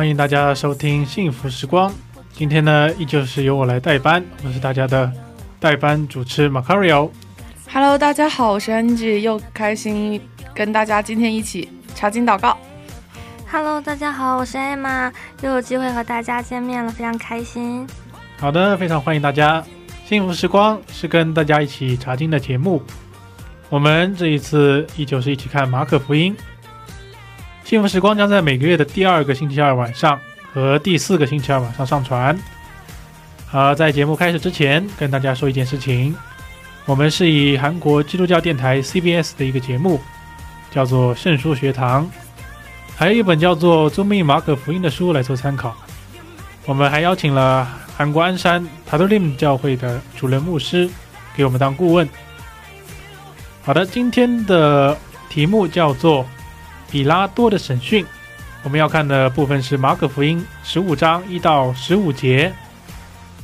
欢迎大家收听幸福时光。今天呢，依旧是由我来代班，我是大家的代班主持 Macario。Hello，大家好，我是 Angie，又开心跟大家今天一起查经祷告。Hello，大家好，我是艾玛，又有机会和大家见面了，非常开心。好的，非常欢迎大家。幸福时光是跟大家一起查经的节目。我们这一次依旧是一起看马可福音。幸福时光将在每个月的第二个星期二晚上和第四个星期二晚上上传。好，在节目开始之前，跟大家说一件事情：我们是以韩国基督教电台 CBS 的一个节目，叫做《圣书学堂》，还有一本叫做《遵命马可福音》的书来做参考。我们还邀请了韩国鞍山塔多林教会的主任牧师给我们当顾问。好的，今天的题目叫做比拉多的审讯。我们要看的部分是马可福音十五章一到十五节。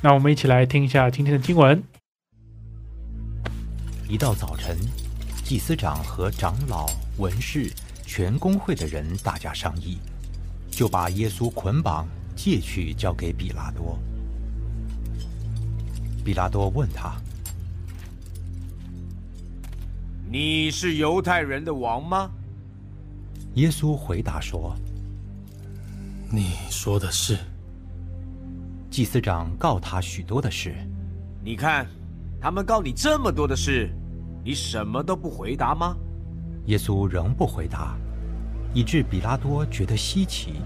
那我们一起来听一下今天的经文。一到早晨，祭司长和长老、文士、全公会的人大家商议，就把耶稣捆绑借去交给比拉多。比拉多问他你是犹太人的王吗？耶稣回答说你说的是，：“祭司长告他许多的事，你看，他们告你这么多的事，你什么都不回答吗？耶稣仍不回答，以致比拉多觉得稀奇。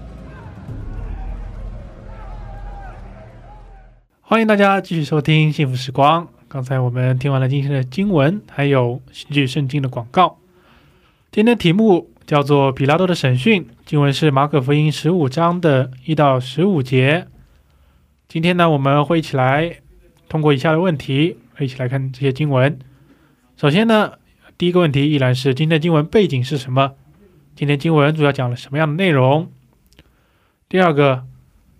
欢迎大家继续收听幸福时光。刚才我们听完了今天的经文，还有新据圣经的广告。今天的题目叫做比拉多的审讯，经文是马可福音十五章的一到十五节。今天呢，我们会一起来通过以下的问题，一起来看这些经文。首先呢，第一个问题依然是今天的经文背景是什么？今天经文主要讲了什么样的内容？第二个，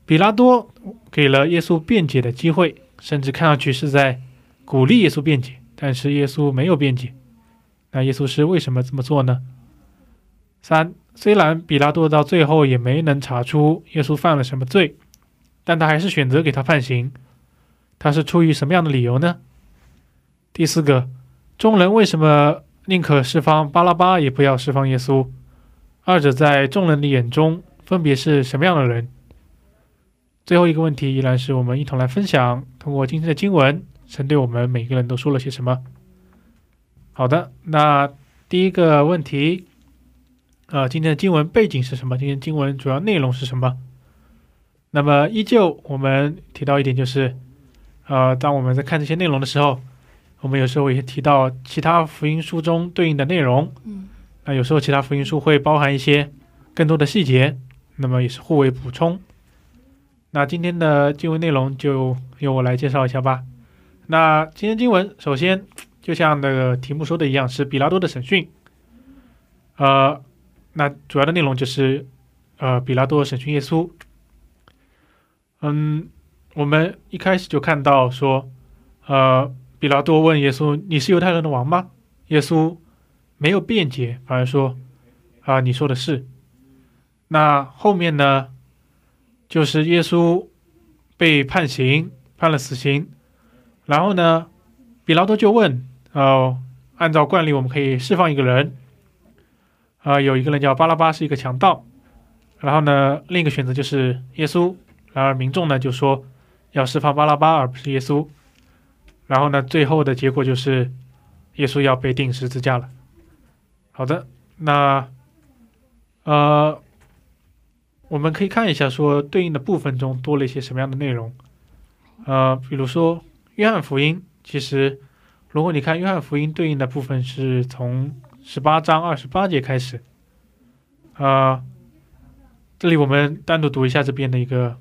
比拉多给了耶稣辩解的机会，甚至看上去是在鼓励耶稣辩解，但是耶稣没有辩解。那耶稣是为什么这么做呢？三，虽然比拉多到最后也没能查出耶稣犯了什么罪，但他还是选择给他判刑，他是出于什么样的理由呢？第四个，众人为什么宁可释放巴拉巴，也不要释放耶稣？二者在众人的眼中分别是什么样的人？最后一个问题依然是我们一同来分享，通过今天的经文，神对我们每个人都说了些什么。好的，那第一个问题，呃，今天的经文背景是什么？今天经文主要内容是什么？那么依旧我们提到一点就是，呃，当我们在看这些内容的时候，我们有时候也提到其他福音书中对应的内容。嗯，那有时候其他福音书会包含一些更多的细节，那么也是互为补充。那今天的经文内容就由我来介绍一下吧。那今天经文首先就像那个题目说的一样，是比拉多的审讯。呃，那主要的内容就是呃比拉多审讯耶稣。嗯，我们一开始就看到说，呃，比拉多问耶稣：“你是犹太人的王吗？”耶稣没有辩解，反而说：“啊、你说的是。”那后面呢，就是耶稣被判刑，判了死刑，然后呢，比拉多就问：“呃，按照惯例，我们可以释放一个人，啊、有一个人叫巴拉巴，是一个强盗，然后呢，另一个选择就是耶稣。然而民众呢就说，要释放巴拉巴而不是耶稣。然后呢，最后的结果就是耶稣要被钉十字架了。好的，那呃，我们可以看一下说对应的部分中多了一些什么样的内容。呃，比如说约翰福音，其实如果你看约翰福音对应的部分是从十八章二十八节开始。啊，这里我们单独读一下这边的一个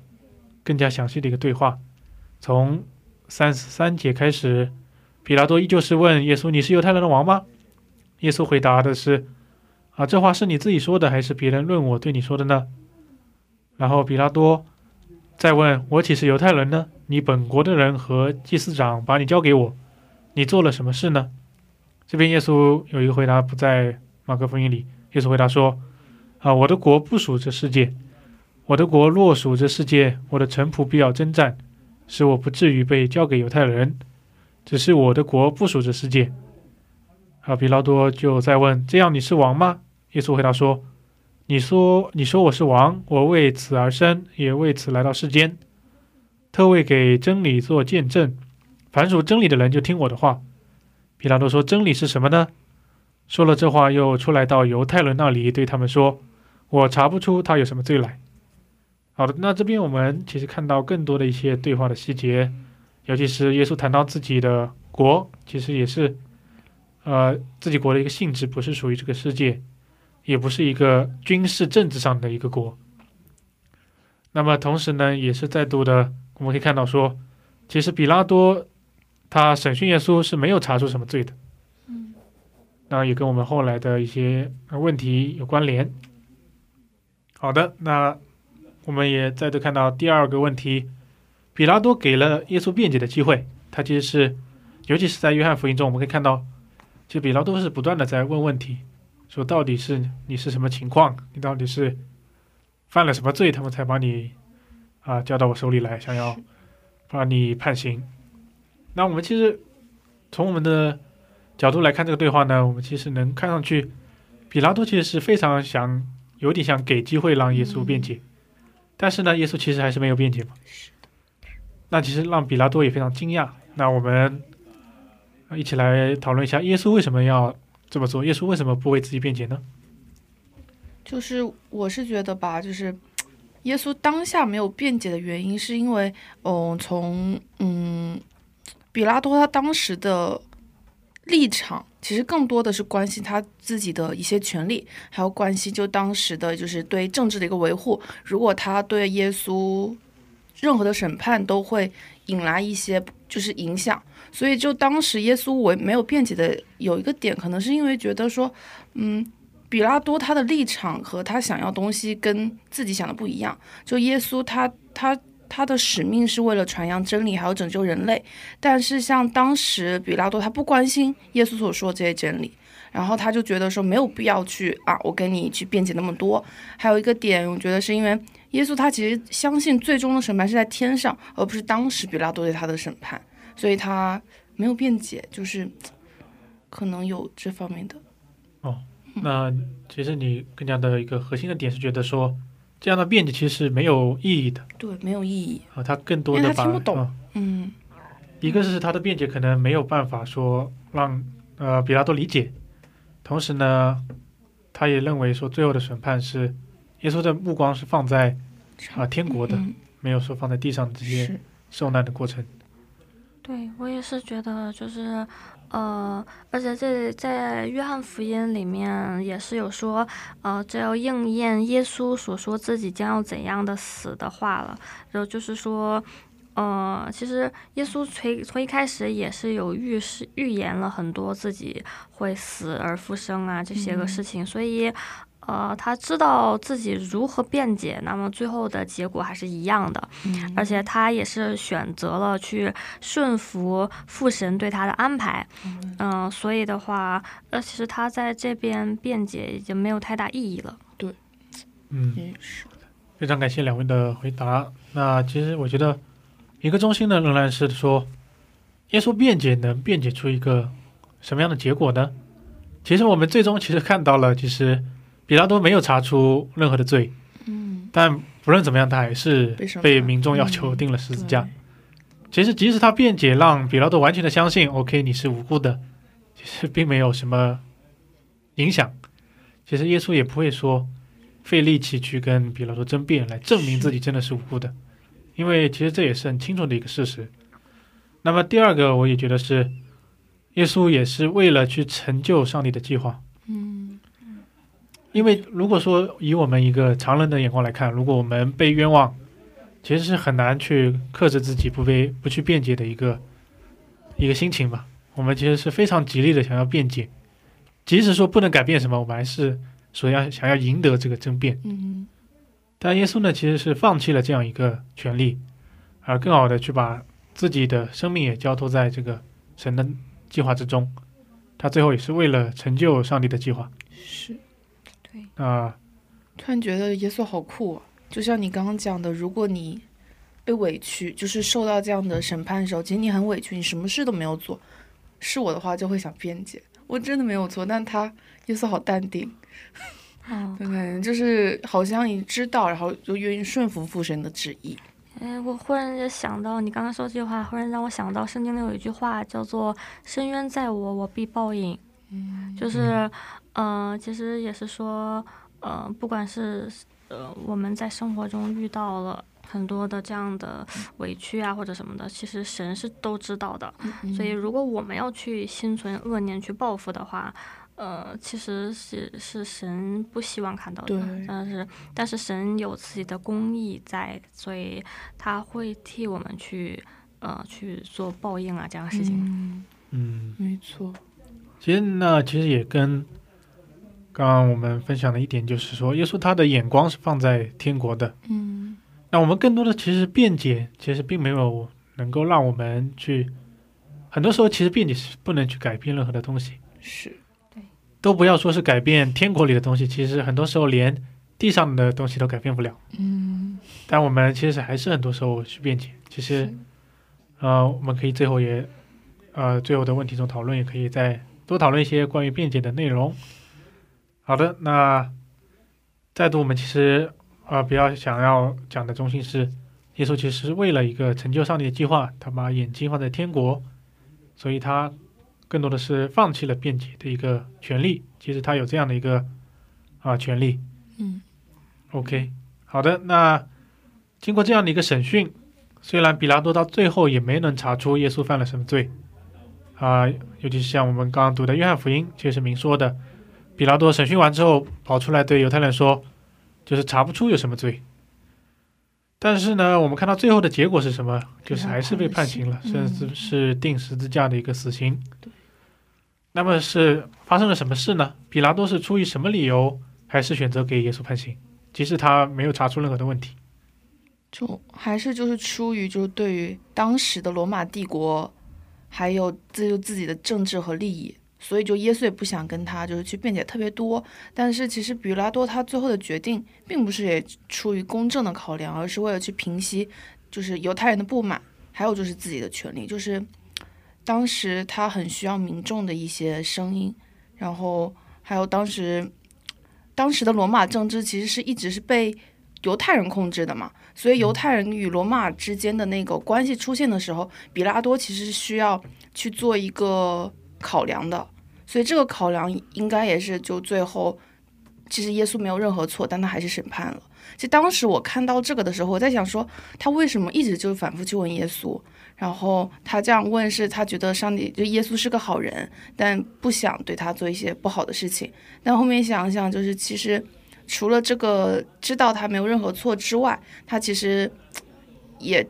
更加详细的一个对话，从三十三节开始，比拉多依旧是问耶稣：“你是犹太人的王吗？”耶稣回答的是：“啊，这话是你自己说的，还是别人论我对你说的呢？”然后比拉多再问：“我岂是犹太人呢？你本国的人和祭司长把你交给我，你做了什么事呢？”这边耶稣有一个回答不在马可福音里，耶稣回答说。啊！我的国不属这世界，我的国若属这世界，我的臣仆必要征战，使我不至于被交给犹太人。只是我的国不属这世界。啊！比拉多就在问：这样你是王吗？耶稣回答说：你说，你说我是王，我为此而生，也为此来到世间，特为给真理做见证。凡属真理的人就听我的话。比拉多说：真理是什么呢？说了这话，又出来到犹太人那里，对他们说。我查不出他有什么罪来。好的，那这边我们其实看到更多的一些对话的细节，尤其是耶稣谈到自己的国，其实也是，呃，自己国的一个性质不是属于这个世界，也不是一个军事政治上的一个国。那么同时呢，也是再度的，我们可以看到说，其实比拉多他审讯耶稣是没有查出什么罪的。嗯，那也跟我们后来的一些问题有关联。好的，那我们也再度看到第二个问题，比拉多给了耶稣辩解的机会。他其实是，尤其是在约翰福音中，我们可以看到，其实比拉多是不断的在问问题，说到底是你是什么情况，你到底是犯了什么罪，他们才把你啊交到我手里来，想要 把你判刑。那我们其实从我们的角度来看这个对话呢，我们其实能看上去，比拉多其实是非常想。有点想给机会让耶稣辩解，但是呢，耶稣其实还是没有辩解嘛。那其实让比拉多也非常惊讶。那我们一起来讨论一下，耶稣为什么要这么做？耶稣为什么不为自己辩解呢？就是我是觉得吧，就是 耶稣当下没有辩解的原因，是因为，嗯，从嗯，比拉多他当时的立场。其实更多的是关心他自己的一些权利，还有关心就当时的就是对政治的一个维护。如果他对耶稣任何的审判都会引来一些就是影响，所以就当时耶稣为没有辩解的有一个点，可能是因为觉得说，嗯，比拉多他的立场和他想要东西跟自己想的不一样。就耶稣他他。他的使命是为了传扬真理，还有拯救人类。但是像当时比拉多，他不关心耶稣所说这些真理，然后他就觉得说没有必要去啊，我跟你去辩解那么多。还有一个点，我觉得是因为耶稣他其实相信最终的审判是在天上，而不是当时比拉多对他的审判，所以他没有辩解，就是可能有这方面的。哦，那其实你更加的一个核心的点是觉得说。这样的辩解其实是没有意义的。对，没有意义啊。他更多的把，嗯，一个是他的辩解可能没有办法说让呃比拉多理解，同时呢，他也认为说最后的审判是耶稣的目光是放在啊天国的，没有说放在地上这些受难的过程。对我也是觉得就是。呃，而且这在约翰福音里面也是有说，呃，这要应验耶稣所说自己将要怎样的死的话了。然后就是说，呃，其实耶稣从从一开始也是有预示预言了很多自己会死而复生啊这些个事情，所以。呃，他知道自己如何辩解，那么最后的结果还是一样的，而且他也是选择了去顺服父神对他的安排，嗯，所以的话，呃，其实他在这边辩解已经没有太大意义了。对，嗯，是的，非常感谢两位的回答。那其实我觉得一个中心呢，仍然是说，耶稣辩解能辩解出一个什么样的结果呢？其实我们最终其实看到了，其实。比拉多没有查出任何的罪，嗯，但不论怎么样，他还是被民众要求定了十字架。其实即使他辩解让比拉多完全的相信，OK 你是无辜的，其实并没有什么影响。其实耶稣也不会说费力气去跟比拉多争辩来证明自己真的是无辜的，因为其实这也是很清楚的一个事实。那么第二个，我也觉得是耶稣也是为了去成就上帝的计划。嗯因为如果说以我们一个常人的眼光来看，如果我们被冤枉，其实是很难去克制自己不被不去辩解的一个一个心情吧。我们其实是非常极力的想要辩解，即使说不能改变什么，我们还是说要想要赢得这个争辩。嗯但耶稣呢，其实是放弃了这样一个权利，而更好的去把自己的生命也交托在这个神的计划之中。他最后也是为了成就上帝的计划。是。对，啊、突然觉得耶稣好酷啊！就像你刚刚讲的，如果你被委屈，就是受到这样的审判的时候，其实你很委屈，你什么事都没有做。是我的话，就会想辩解，我真的没有错。但他耶稣好淡定，嗯？就是好像你知道，然后就愿意顺服父神的旨意。哎，我忽然就想到你刚刚说这句话，忽然让我想到圣经里有一句话叫做“深渊在我，我必报应”。嗯就是，呃，其实也是说，呃，不管是呃我们在生活中遇到了很多的这样的委屈啊或者什么的，其实神是都知道的。所以如果我们要去心存恶念去报复的话，呃，其实是是神不希望看到的，但是但是神有自己的公义在，所以他会替我们去呃去做报应啊这样的事情。嗯，嗯，没错。其实那，其实也跟刚刚我们分享的一点就是说，耶稣他的眼光是放在天国的。嗯那我们更多的其实辩解，其实并没有能够让我们去，很多时候其实辩解是不能去改变任何的东西，是，对都不要说是改变天国里的东西，其实很多时候连地上的东西都改变不了。嗯，但我们其实还是很多时候去辩解，其实呃，我们可以最后也呃最后的问题中讨论，也可以再多讨论一些关于辩解的内容。好的，那再度我们其实呃比较想要讲的中心是，耶稣其实是为了一个成就上帝的计划，他把眼睛放在天国，所以他更多的是放弃了辩解的一个权利。其实他有这样的一个啊、权利。嗯 OK，好的，那经过这样的一个审讯，虽然比拉多到最后也没能查出耶稣犯了什么罪，啊、尤其是像我们刚刚读的约翰福音，就是明说的，比拉多审讯完之后跑出来对犹太人说，就是查不出有什么罪。但是呢，我们看到最后的结果是什么？就是还是被判刑了，嗯甚至是定十字架的一个死刑。那么是发生了什么事呢？比拉多是出于什么理由，还是选择给耶稣判刑？即使他没有查出任何的问题。就还是就是出于就是对于当时的罗马帝国，还有自就自己的政治和利益，所以就耶稣也不想跟他就是去辩解特别多。但是其实比拉多他最后的决定，并不是也出于公正的考量，而是为了去平息就是犹太人的不满，还有就是自己的权利，就是当时他很需要民众的一些声音，然后还有当时当时的罗马政治其实是一直是被犹太人控制的嘛。所以犹太人与罗马之间的那个关系出现的时候，比拉多其实是需要去做一个考量的。所以这个考量应该也是就最后，其实耶稣没有任何错，但他还是审判了。其实当时我看到这个的时候，我在想说，他为什么一直就反复去问耶稣？然后他这样问是他觉得上帝就耶稣是个好人，但不想对他做一些不好的事情。但后面想想，就是其实除了这个知道他没有任何错之外，他其实也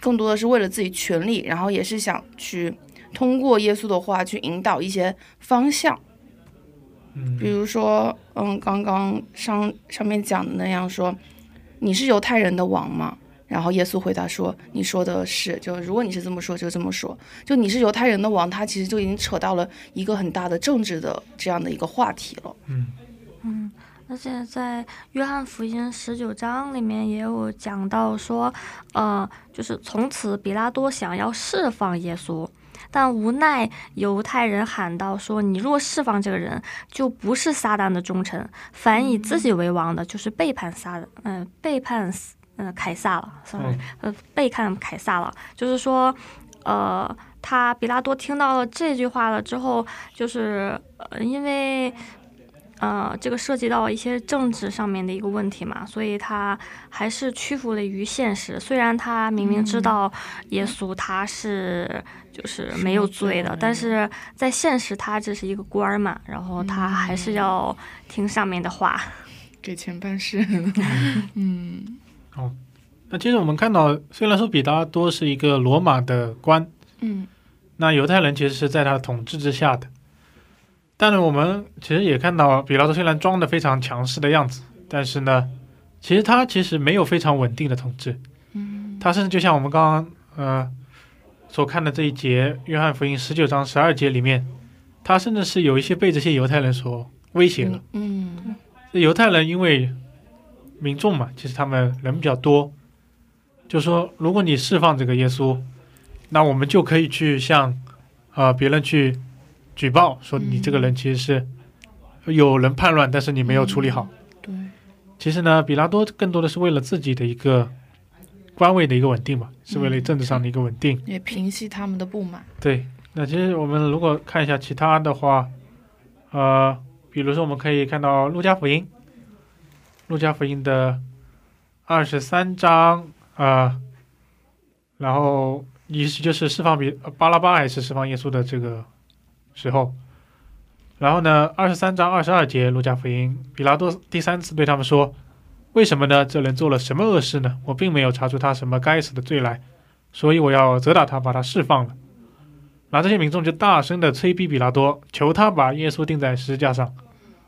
更多的是为了自己权利，然后也是想去通过耶稣的话去引导一些方向。嗯比如说，嗯，刚刚上上面讲的那样说，你是犹太人的王吗？然后耶稣回答说：“你说的是，就如果你是这么说，就这么说。就你是犹太人的王，他其实就已经扯到了一个很大的政治的这样的一个话题了。嗯嗯，而且在约翰福音十九章里面也有讲到说，呃，就是从此比拉多想要释放耶稣，但无奈犹太人喊道说：“你若释放这个人，就不是撒旦的忠臣；凡以自己为王的，就是背叛撒，嗯、背叛呃凯撒了，sorry，、嗯呃背叛凯撒了，就是说，呃，他比拉多听到了这句话了之后，就是呃因为。呃，这个涉及到一些政治上面的一个问题嘛，所以他还是屈服了于现实。虽然他明明知道耶稣他是就是没有罪的，但是在现实他只是一个官儿嘛，然后他还是要听上面的话。给钱办事。嗯好那其实我们看到，虽然说比拉多是一个罗马的官，嗯那犹太人其实是在他的统治之下的。但是我们其实也看到，比拉多虽然装的非常强势的样子，但是呢，其实他其实没有非常稳定的统治。嗯他甚至就像我们刚刚呃所看的这一节《约翰福音》十九章十二节里面，他甚至是有一些被这些犹太人所威胁了。嗯这犹太人因为民众嘛，其实他们人比较多，就说如果你释放这个耶稣，那我们就可以去向啊、呃别人去举报说你这个人其实是有人叛乱，但是你没有处理好。对，其实呢，比拉多更多的是为了自己的一个官位的一个稳定嘛，是为了政治上的一个稳定。也平息他们的不满。对，那其实我们如果看一下其他的话，呃，比如说我们可以看到《路加福音》，《路加福音》的二十三章啊、呃然后意思就是释放比呃巴拉巴还是释放耶稣的这个时候，然后呢，二十三章二十二节《路加福音》，比拉多第三次对他们说：“为什么呢？这人做了什么恶事呢？我并没有查出他什么该死的罪来，所以我要责打他，把他释放了。”那这些民众就大声的催逼比拉多，求他把耶稣钉在十字架上，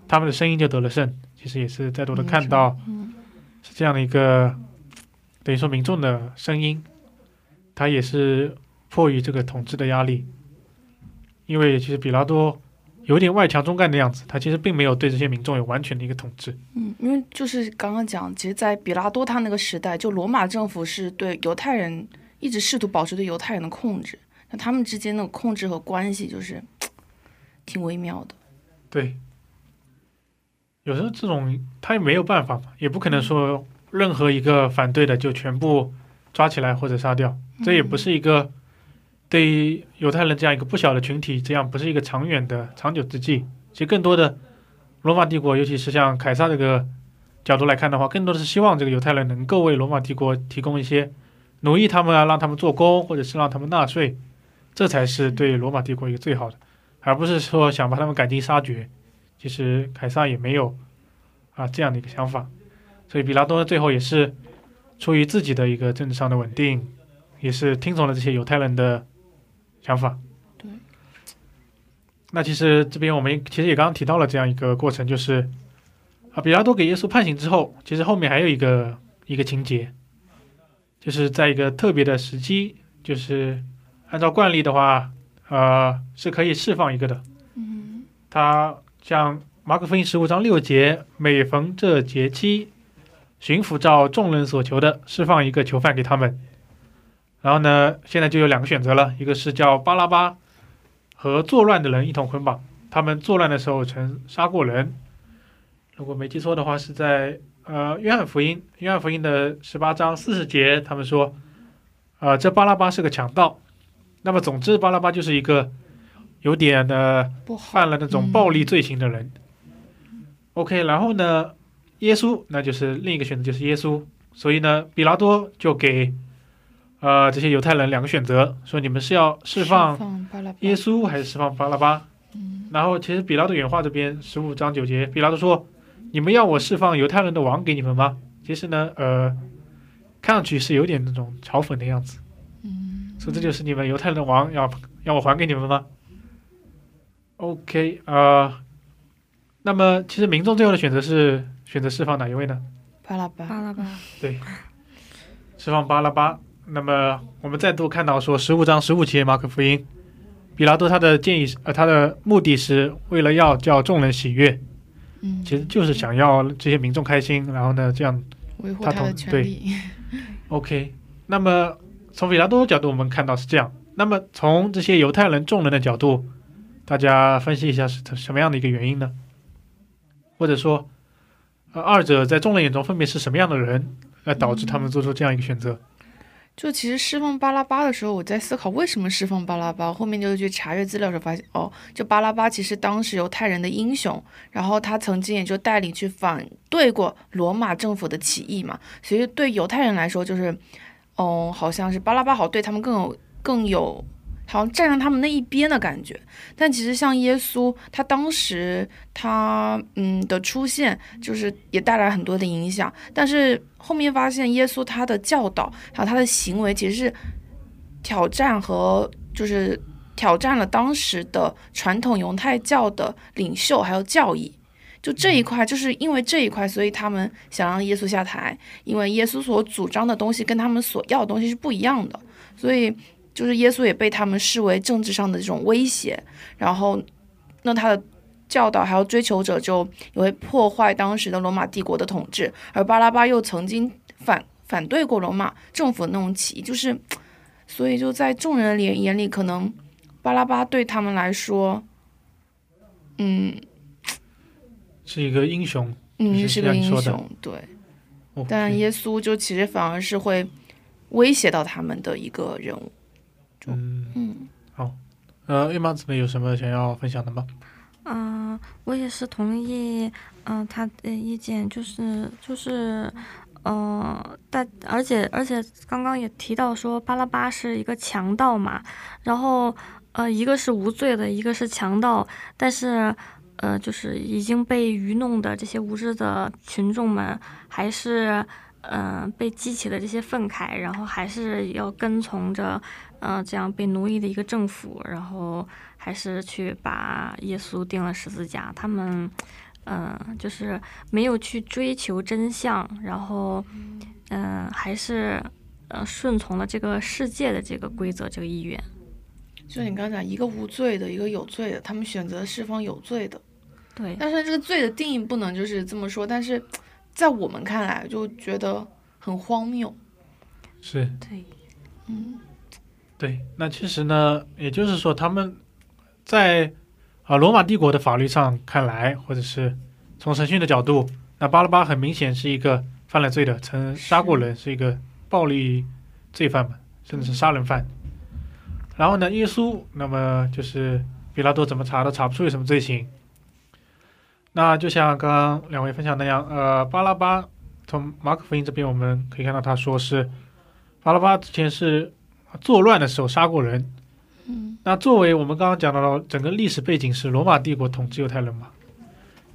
他们的声音就得了胜。其实也是再多的看到嗯是这样的一个，等于说民众的声音，他也是迫于这个统治的压力，因为其实比拉多有点外强中干的样子，他其实并没有对这些民众有完全的一个统治。嗯，因为就是刚刚讲，其实，在比拉多他那个时代，就罗马政府是对犹太人一直试图保持对犹太人的控制，那他们之间的控制和关系就是 挺微妙的。对，有时候这种他也没有办法嘛，也不可能说任何一个反对的就全部抓起来或者杀掉，这也不是一个对于犹太人这样一个不小的群体，这样不是一个长远的长久之计。其实更多的罗马帝国，尤其是像凯撒这个角度来看的话，更多的是希望这个犹太人能够为罗马帝国提供一些奴役他们啊，让他们做工，或者是让他们纳税，这才是对罗马帝国一个最好的，而不是说想把他们赶尽杀绝。其实凯撒也没有啊这样的一个想法，所以比拉多最后也是出于自己的一个政治上的稳定，也是听从了这些犹太人的想法。对。那其实这边我们其实也刚刚提到了这样一个过程，就是啊，比拉多给耶稣判刑之后，其实后面还有一个一个情节，就是在一个特别的时机，就是按照惯例的话，呃，是可以释放一个的。嗯他像马可福音十五章六节，每逢这节期，巡抚照众人所求的释放一个囚犯给他们。然后呢，现在就有两个选择了，一个是叫巴拉巴和作乱的人一同捆绑，他们作乱的时候曾杀过人。如果没记错的话，是在呃约翰福音约翰福音的十八章四十节，他们说，呃这巴拉巴是个强盗。那么总之，巴拉巴就是一个有点的。犯了那种暴力罪行的人。OK，然后呢，耶稣那就是另一个选择，就是耶稣。所以呢，比拉多就给呃这些犹太人两个选择，说你们是要释放耶稣还是释放巴拉巴？嗯然后其实比拉多原话这边十五章九节，比拉多说：“你们要我释放犹太人的王给你们吗？”其实呢，呃，看上去是有点那种嘲讽的样子。嗯，说这就是你们犹太人的王，要要我还给你们吗？OK，呃，那么其实民众最后的选择是选择释放哪一位呢？巴拉巴。巴拉巴，对释放巴拉巴。那么我们再度看到说，十五章十五节马可福音，比拉多他的建议是，呃，他的目的是为了要叫众人喜悦，嗯，其实就是想要这些民众开心，然后呢，这样维护他对权利。OK，那么从比拉多的角度，我们看到是这样。那么从这些犹太人众人的角度，大家分析一下是什么样的一个原因呢？或者说，呃，二者在众人眼中分别是什么样的人？来导致他们做出这样一个选择？就其实释放巴拉巴的时候，我在思考为什么释放巴拉巴。后面就去查阅资料的时候发现，哦，就巴拉巴其实当时犹太人的英雄，然后他曾经也就带领去反对过罗马政府的起义嘛。所以对犹太人来说，就是，哦，好像是巴拉巴好对他们更有更有，好像站上他们那一边的感觉。但其实像耶稣，他当时他嗯的出现，就是也带来很多的影响，但是后面发现耶稣他的教导还有他的行为，其实是挑战和就是挑战了当时的传统犹太教的领袖还有教义。就这一块，就是因为这一块，所以他们想让耶稣下台，因为耶稣所主张的东西跟他们所要的东西是不一样的，所以就是耶稣也被他们视为政治上的这种威胁。然后，那他的教导还有追求者就也会破坏当时的罗马帝国的统治，而巴拉巴又曾经反反对过罗马政府的那种起义，就是，所以就在众人眼眼里，可能巴拉巴对他们来说，嗯是一个英雄，嗯，是是个英雄，对。但耶稣就其实反而是会威胁到他们的一个人物，嗯，嗯。呃，叶妈子们有什么想要分享的吗？嗯、我也是同意，嗯、他的意见，就是就是，呃，但而且而且刚刚也提到说巴拉巴是一个强盗嘛，然后呃，一个是无罪的，一个是强盗，但是呃，就是已经被愚弄的这些无知的群众们，还是嗯、呃被激起的这些愤慨，然后还是要跟从着嗯、呃这样被奴役的一个政府，然后还是去把耶稣钉了十字架。他们嗯、呃就是没有去追求真相，然后嗯、呃还是呃顺从了这个世界的这个规则这个意愿。就你刚才讲一个无罪的，一个有罪的，他们选择释放有罪的，对，但是这个罪的定义不能就是这么说，但是在我们看来就觉得很荒谬，是对，嗯对，那其实呢，也就是说，他们在啊、罗马帝国的法律上看来，或者是从审讯的角度，那巴拉巴很明显是一个犯了罪的，曾杀过人，是一个暴力罪犯嘛，甚至是杀人犯。然后呢，耶稣，那么就是比拉多怎么查都查不出有什么罪行。那就像刚刚两位分享那样，呃，巴拉巴从马可福音这边我们可以看到，他说是巴拉巴之前是作乱的时候杀过人。嗯那作为我们刚刚讲到的整个历史背景是罗马帝国统治犹太人嘛，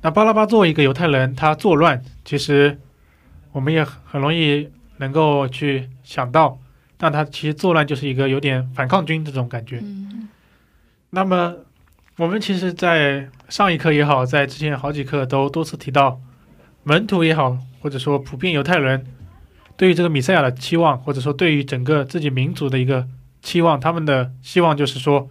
那巴拉巴作为一个犹太人，他作乱，其实我们也很很容易能够去想到，但他其实作乱就是一个有点反抗军这种感觉。嗯那么我们其实，在上一课也好，在之前好几课都多次提到，门徒也好，或者说普遍犹太人对于这个米赛亚的期望，或者说对于整个自己民族的一个期望，他们的希望就是说，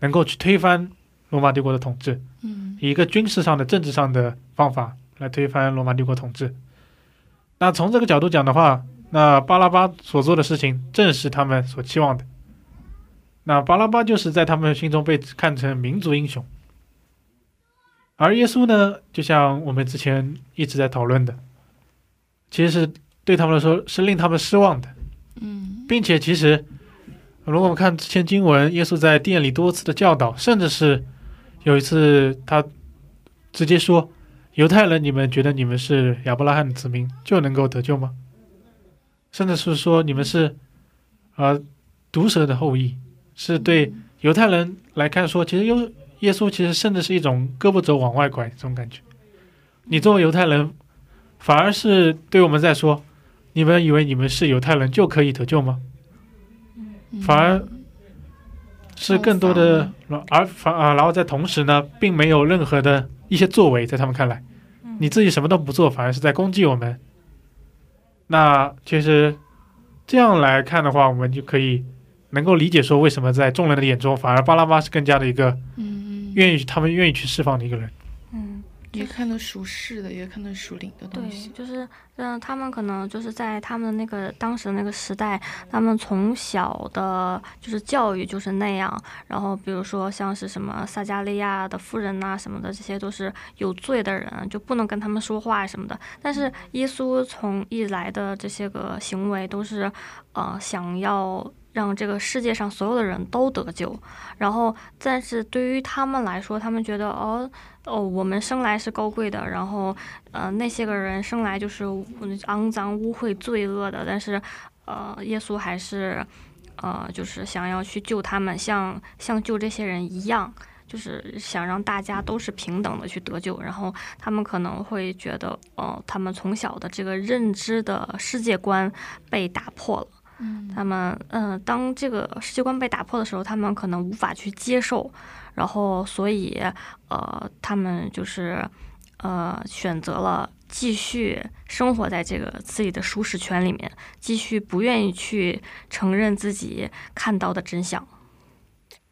能够去推翻罗马帝国的统治，嗯以一个军事上的、政治上的方法来推翻罗马帝国统治。那从这个角度讲的话，那巴拉巴所做的事情正是他们所期望的。那巴拉巴就是在他们心中被看成民族英雄，而耶稣呢，就像我们之前一直在讨论的，其实是对他们来说是令他们失望的。嗯并且其实，如果我们看之前经文，耶稣在殿里多次的教导，甚至是有一次他直接说：“犹太人，你们觉得你们是亚伯拉罕的子民就能够得救吗？”甚至是说你们是呃毒蛇的后裔，是对犹太人来看说，其实耶耶稣其实甚至是一种胳膊肘往外拐这种感觉。你作为犹太人，反而是对我们在说，你们以为你们是犹太人就可以得救吗？嗯反而是更多的，而反啊，然后在同时呢，并没有任何的一些作为，在他们看来，嗯你自己什么都不做，反而是在攻击我们。那其实这样来看的话，我们就可以能够理解说，为什么在众人的眼中，反而巴拉巴是更加的一个嗯愿意他们愿意去释放的一个人。嗯也看得属世的，也看得属灵的东对，西。就是嗯，他们可能就是在他们那个当时那个时代，他们从小的就是教育就是那样。然后比如说像是什么撒加利亚的夫人呐、什么的，这些都是有罪的人，就不能跟他们说话什么的。但是耶稣从一来的这些个行为都是呃想要。让这个世界上所有的人都得救，然后，但是对于他们来说，他们觉得哦哦，我们生来是高贵的，然后呃，那些个人生来就是肮脏、污秽、罪恶的，但是，呃，耶稣还是，呃，就是想要去救他们，像像救这些人一样，就是想让大家都是平等的去得救。然后他们可能会觉得，哦、他们从小的这个认知的世界观被打破了。嗯他们，嗯、当这个世界观被打破的时候，他们可能无法去接受，然后所以，呃，他们就是，呃，选择了继续生活在这个自己的舒适圈里面，继续不愿意去承认自己看到的真相。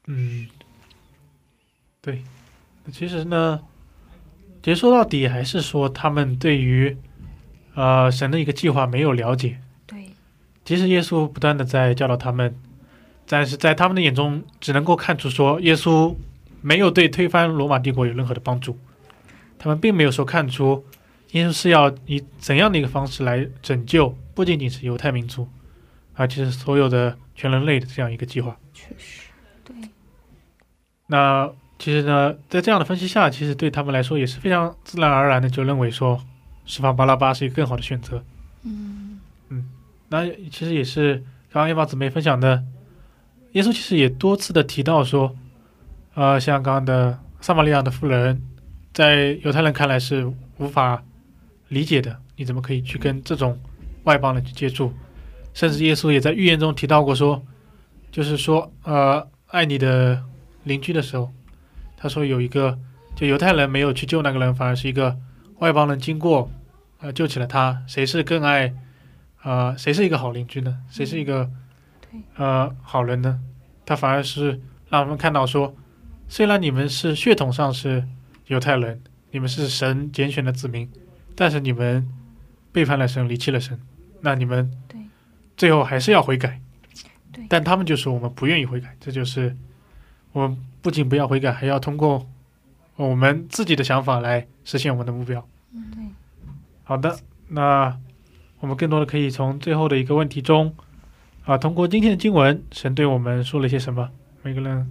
嗯，对，其实呢，其实说到底还是说他们对于呃神的一个计划没有了解。对，其实耶稣不断的在教导他们，但是在他们的眼中只能够看出说耶稣没有对推翻罗马帝国有任何的帮助，他们并没有说看出耶稣是要以怎样的一个方式来拯救不仅仅是犹太民族，而且是所有的全人类的这样一个计划。确实，对，那其实呢，在这样的分析下，其实对他们来说也是非常自然而然的就认为说，释放巴拉巴是一个更好的选择。嗯那其实也是刚刚叶宝姊妹分享的，耶稣其实也多次的提到说，呃，像刚刚的撒玛利亚的妇人，在犹太人看来是无法理解的，你怎么可以去跟这种外邦人去接触？甚至耶稣也在预言中提到过说，就是说，呃，爱你的邻居的时候，他说有一个就犹太人没有去救那个人，反而是一个外邦人经过，呃，救起了他，谁是更爱？呃，谁是一个好邻居呢？谁是一个对呃好人呢？他反而是让我们看到说，虽然你们是血统上是犹太人，你们是神拣选的子民，但是你们背叛了神，离弃了神，那你们最后还是要悔改。但他们就说我们不愿意悔改，这就是我们不仅不要悔改，还要通过我们自己的想法来实现我们的目标。对，好的，那我们更多的可以从最后的一个问题中，啊，通过今天的经文，神对我们说了些什么？每个人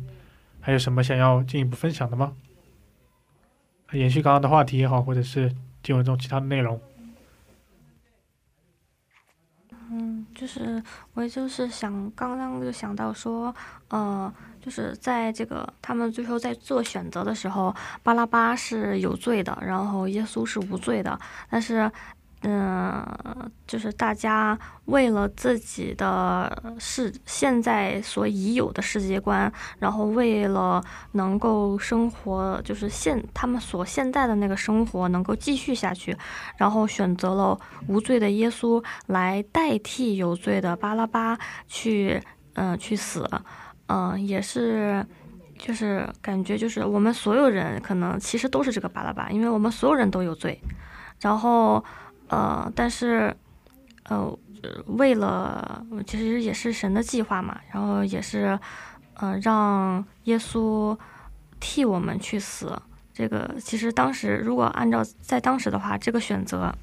还有什么想要进一步分享的吗？延续刚刚的话题也好，或者是经文中其他的内容。嗯，就是我也就是想刚刚就想到说，呃，就是在这个他们最后在做选择的时候，巴拉巴是有罪的，然后耶稣是无罪的，但是。嗯，就是大家为了自己的世现在所已有的世界观，然后为了能够生活，就是现他们所现在的那个生活能够继续下去，然后选择了无罪的耶稣来代替有罪的巴拉巴去，嗯、去死，嗯、也是。就是感觉就是我们所有人可能其实都是这个巴拉巴，因为我们所有人都有罪，然后呃，但是呃，为了其实也是神的计划嘛，然后也是呃让耶稣替我们去死。这个其实当时如果按照在当时的话，这个选择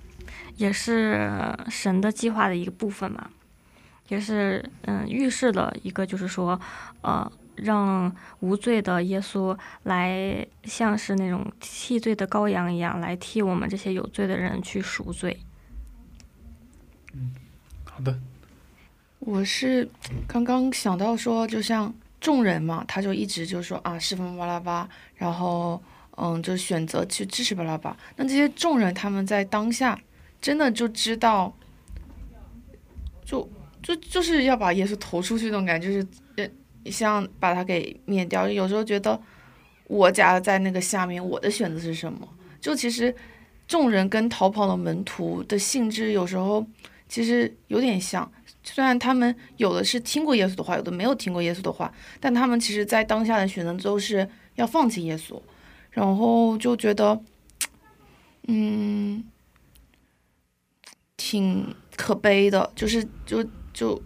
也是神的计划的一个部分嘛，也是嗯预示了一个就是说呃让无罪的耶稣来像是那种替罪的羔羊一样来替我们这些有罪的人去赎罪。好的，我是刚刚想到说，就像众人嘛，他就一直就说啊，释放巴拉巴，然后嗯，就选择去支持巴拉巴。那这些众人他们在当下真的就知道，就就就是要把耶稣投出去那种感觉，就是像把它给灭掉。有时候觉得我夹在那个下面，我的选择是什么？就其实众人跟逃跑的门徒的性质有时候其实有点像。虽然他们有的是听过耶稣的话，有的没有听过耶稣的话，但他们其实在当下的选择都是要放弃耶稣，然后就觉得嗯，挺可悲的，就是就就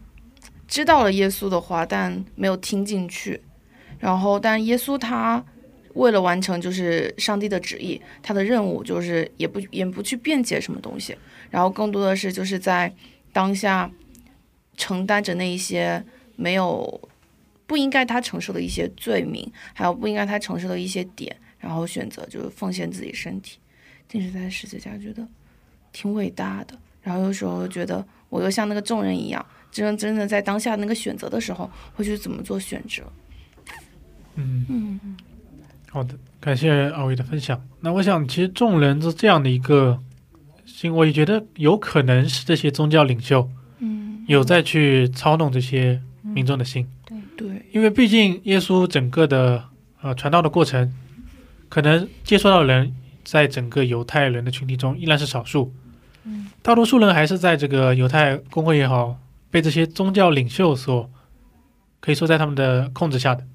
知道了耶稣的话，但没有听进去。然后，但耶稣他为了完成就是上帝的旨意，他的任务就是也不也不去辩解什么东西，然后更多的是就是在当下承担着那一些没有不应该他承受的一些罪名，还有不应该他承受的一些点，然后选择就是奉献自己身体，定时在十字架，觉得挺伟大的。然后有时候又觉得我又像那个众人一样，真真的在当下那个选择的时候，会去怎么做选择。嗯，嗯。好的，感谢二位的分享。那我想，其实众人是这样的一个心，我也觉得有可能是这些宗教领袖嗯，有在去操弄这些民众的心，对。对，因为毕竟耶稣整个的呃传道的过程，可能接触到的人在整个犹太人的群体中依然是少数，嗯，大多数人还是在这个犹太公会也好，被这些宗教领袖所可以说在他们的控制下的。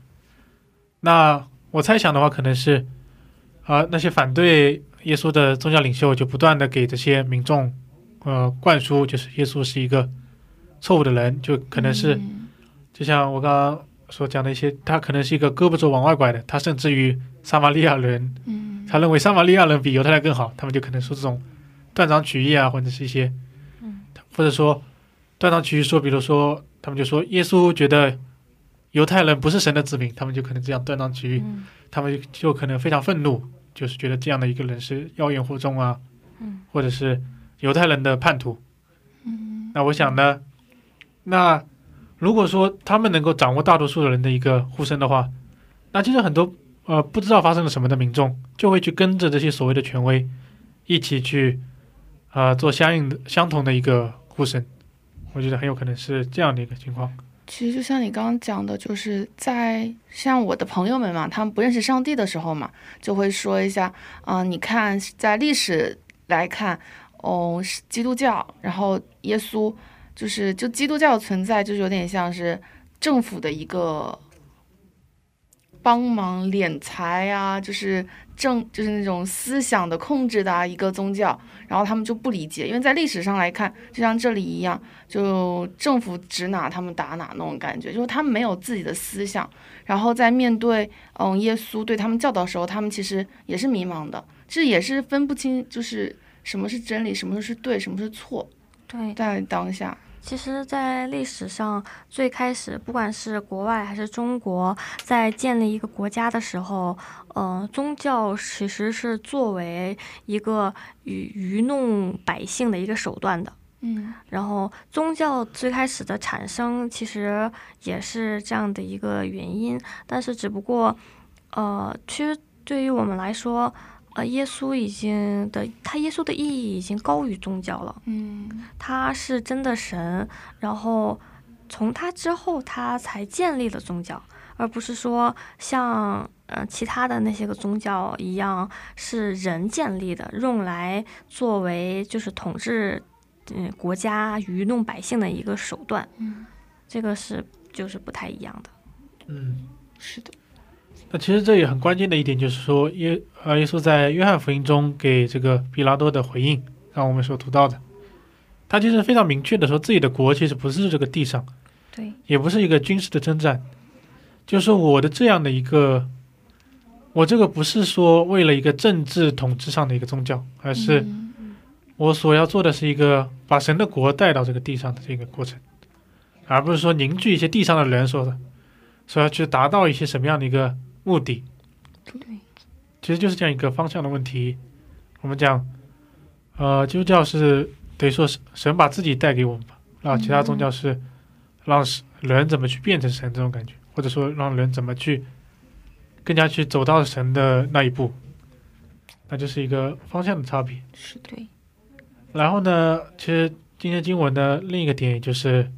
那我猜想的话，可能是啊、那些反对耶稣的宗教领袖就不断的给这些民众呃灌输，就是耶稣是一个错误的人，就可能是。嗯就像我刚刚所讲的一些，他可能是一个胳膊肘往外拐的，他甚至于撒玛利亚人，嗯，他认为撒玛利亚人比犹太人更好，他们就可能说这种断章取义啊，或者是一些，嗯或者说断章取义说，比如说他们就说耶稣觉得犹太人不是神的子民，他们就可能这样断章取义，嗯他们就就可能非常愤怒，就是觉得这样的一个人是妖言惑众啊，嗯或者是犹太人的叛徒。嗯那我想呢，那如果说他们能够掌握大多数的人的一个呼声的话，那其实很多呃不知道发生了什么的民众就会去跟着这些所谓的权威一起去呃做相应的相同的一个呼声。我觉得很有可能是这样的一个情况。其实就像你刚刚讲的，就是在像我的朋友们嘛，他们不认识上帝的时候嘛，就会说一下，啊、你看在历史来看，哦，基督教，然后耶稣，就是就基督教的存在，就是有点像是政府的一个帮忙敛财啊，就是政就是那种思想的控制的啊一个宗教，然后他们就不理解，因为在历史上来看，就像这里一样。就政府指哪他们打哪那种感觉，就是他们没有自己的思想，然后在面对嗯耶稣对他们教导的时候，他们其实也是迷茫的，这也是分不清就是什么是真理，什么是对，什么是错，对，在当下，其实，在历史上最开始，不管是国外还是中国，在建立一个国家的时候，呃，宗教其实是作为一个愚愚弄百姓的一个手段的。嗯然后，宗教最开始的产生其实也是这样的一个原因，但是只不过，呃，其实对于我们来说，呃，耶稣已经的他耶稣的意义已经高于宗教了。嗯他是真的神，然后从他之后，他才建立了宗教，而不是说像呃其他的那些个宗教一样是人建立的，用来作为就是统治嗯国家、愚弄百姓的一个手段。嗯，这个是就是不太一样的。嗯，是的，那其实这也很关键的一点就是说耶呃耶稣在约翰福音中给这个比拉多的回应，让我们所读到的，他其实非常明确的说自己的国其实不是这个地上。对，也不是一个军事的征战，就是说我的这样的一个，我这个不是说为了一个政治统治上的一个宗教，而是嗯。我所要做的是一个把神的国带到这个地上的这个过程，而不是说凝聚一些地上的人说的，所要去达到一些什么样的一个目的，对，其实就是这样一个方向的问题。我们讲，呃，基督教是等于说是神把自己带给我们吧，然后其他宗教是让人怎么去变成神这种感觉，或者说让人怎么去更加去走到神的那一步，那就是一个方向的差别。是的，对，然后呢，其实今天经文的另一个点，也就是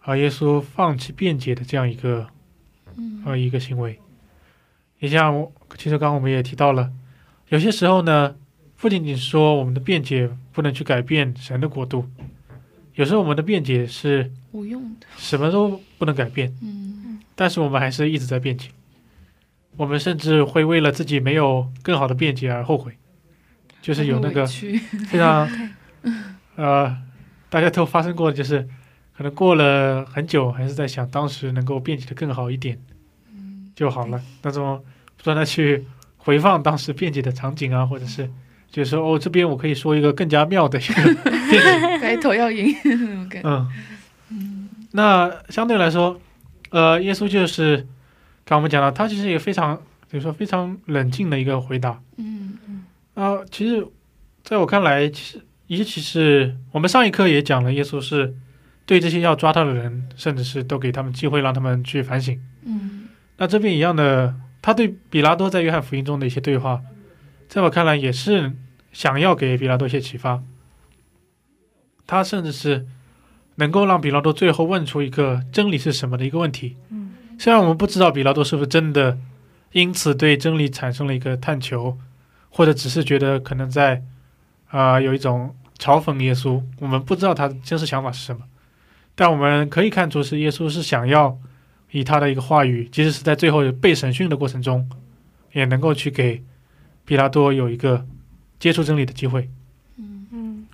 啊，耶稣放弃辩解的这样一个嗯呃一个行为。也像我，其实刚刚我们也提到了，有些时候呢，不仅仅是说我们的辩解不能去改变神的国度，有时候我们的辩解是无用的，什么都不能改变，嗯但是我们还是一直在辩解。我们甚至会为了自己没有更好的辩解而后悔。就是有那个非常 呃，大家都发生过的，就是可能过了很久，还是在想当时能够辩解的更好一点就好了。那种不断的去回放当时辩解的场景啊，或者是就是说哦，这边我可以说一个更加妙的一个 辩解，白头要赢。嗯，那相对来说，呃，耶稣就是刚刚我们讲到，他其实也非常，比如说非常冷静的一个回答。嗯啊，其实在我看来，其实尤其是我们上一课也讲了，耶稣是对这些要抓他的人，甚至是都给他们机会让他们去反省。嗯那这边一样的，他对比拉多在约翰福音中的一些对话，在我看来也是想要给比拉多一些启发。他甚至是能够让比拉多最后问出一个真理是什么的一个问题。嗯虽然我们不知道比拉多是不是真的因此对真理产生了一个探求，或者只是觉得可能在啊、有一种嘲讽耶稣，我们不知道他的真实想法是什么，但我们可以看出是耶稣是想要以他的一个话语，即使是在最后被审讯的过程中，也能够去给比拉多有一个接触真理的机会。嗯嗯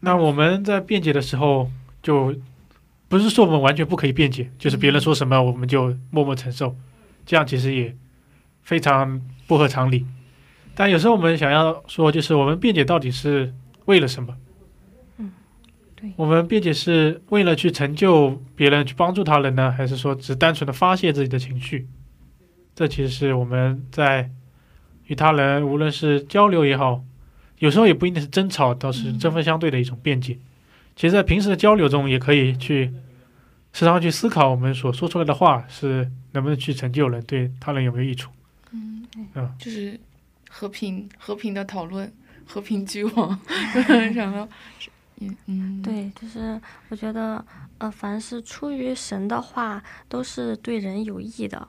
那我们在辩解的时候，就不是说我们完全不可以辩解，就是别人说什么我们就默默承受，这样其实也非常不合常理。但有时候我们想要说，就是我们辩解到底是为了什么？我们辩解是为了去成就别人，去帮助他人呢，还是说只单纯的发泄自己的情绪？这其实是我们在与他人无论是交流也好，有时候也不一定是争吵，倒是针锋相对的一种辩解。其实，在平时的交流中，也可以去时常去思考我们所说出来的话是能不能去成就人，对他人有没有益处。嗯嗯就是和平和平的讨论，和平居往。突 然想到，嗯嗯，对，就是我觉得，呃，凡是出于神的话，都是对人有益的。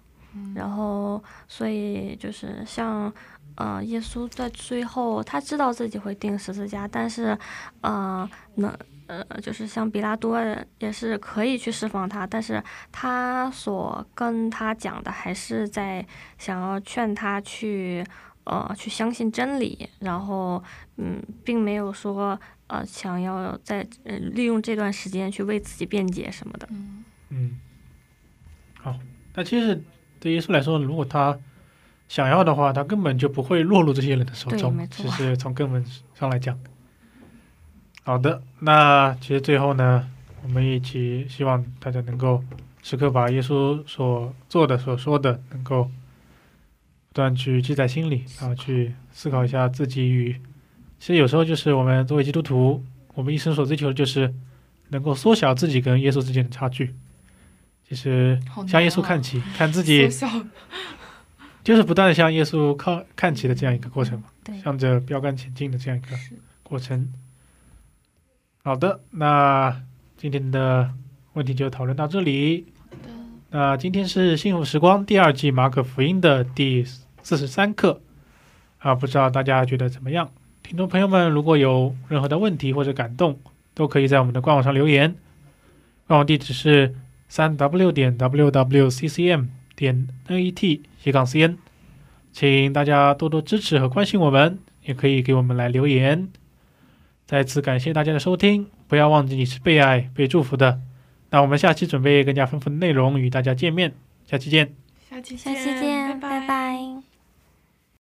然后，所以就是像，呃，耶稣在最后他知道自己会钉十字架，但是，呃，能，呃，就是像比拉多也是可以去释放他，但是他所跟他讲的还是在想要劝他去，呃，去相信真理，然后，嗯，并没有说。呃，想要在呃利用这段时间去为自己辩解什么的。嗯，好，那其实对耶稣来说，如果他想要的话，他根本就不会落入这些人的手中对没。错其实从根本上来讲，好的，那其实最后呢，我们一起希望大家能够时刻把耶稣所做的、所说的，能够不断去记在心里，然后去思考一下自己与。其实有时候就是我们作为基督徒，我们一生所追求的就是能够缩小自己跟耶稣之间的差距。就是向耶稣啊看齐，看自己就是不断的向耶稣靠看齐的这样一个过程嘛，向着标杆前进的这样一个过程。好的，那今天的问题就讨论到这里。的那今天是幸福时光第二季马可福音的第四十三课啊，不知道大家觉得怎么样？听众朋友们，如果有任何的问题或者感动，都可以在我们的官网上留言。官网地址是三 w 点 w w c c m 点 n e t 斜杠 c n，请大家多多支持和关心我们，也可以给我们来留言。再次感谢大家的收听，不要忘记你是被爱、被祝福的。那我们下期准备更加丰富的内容与大家见面，下期见。下期下期见拜拜。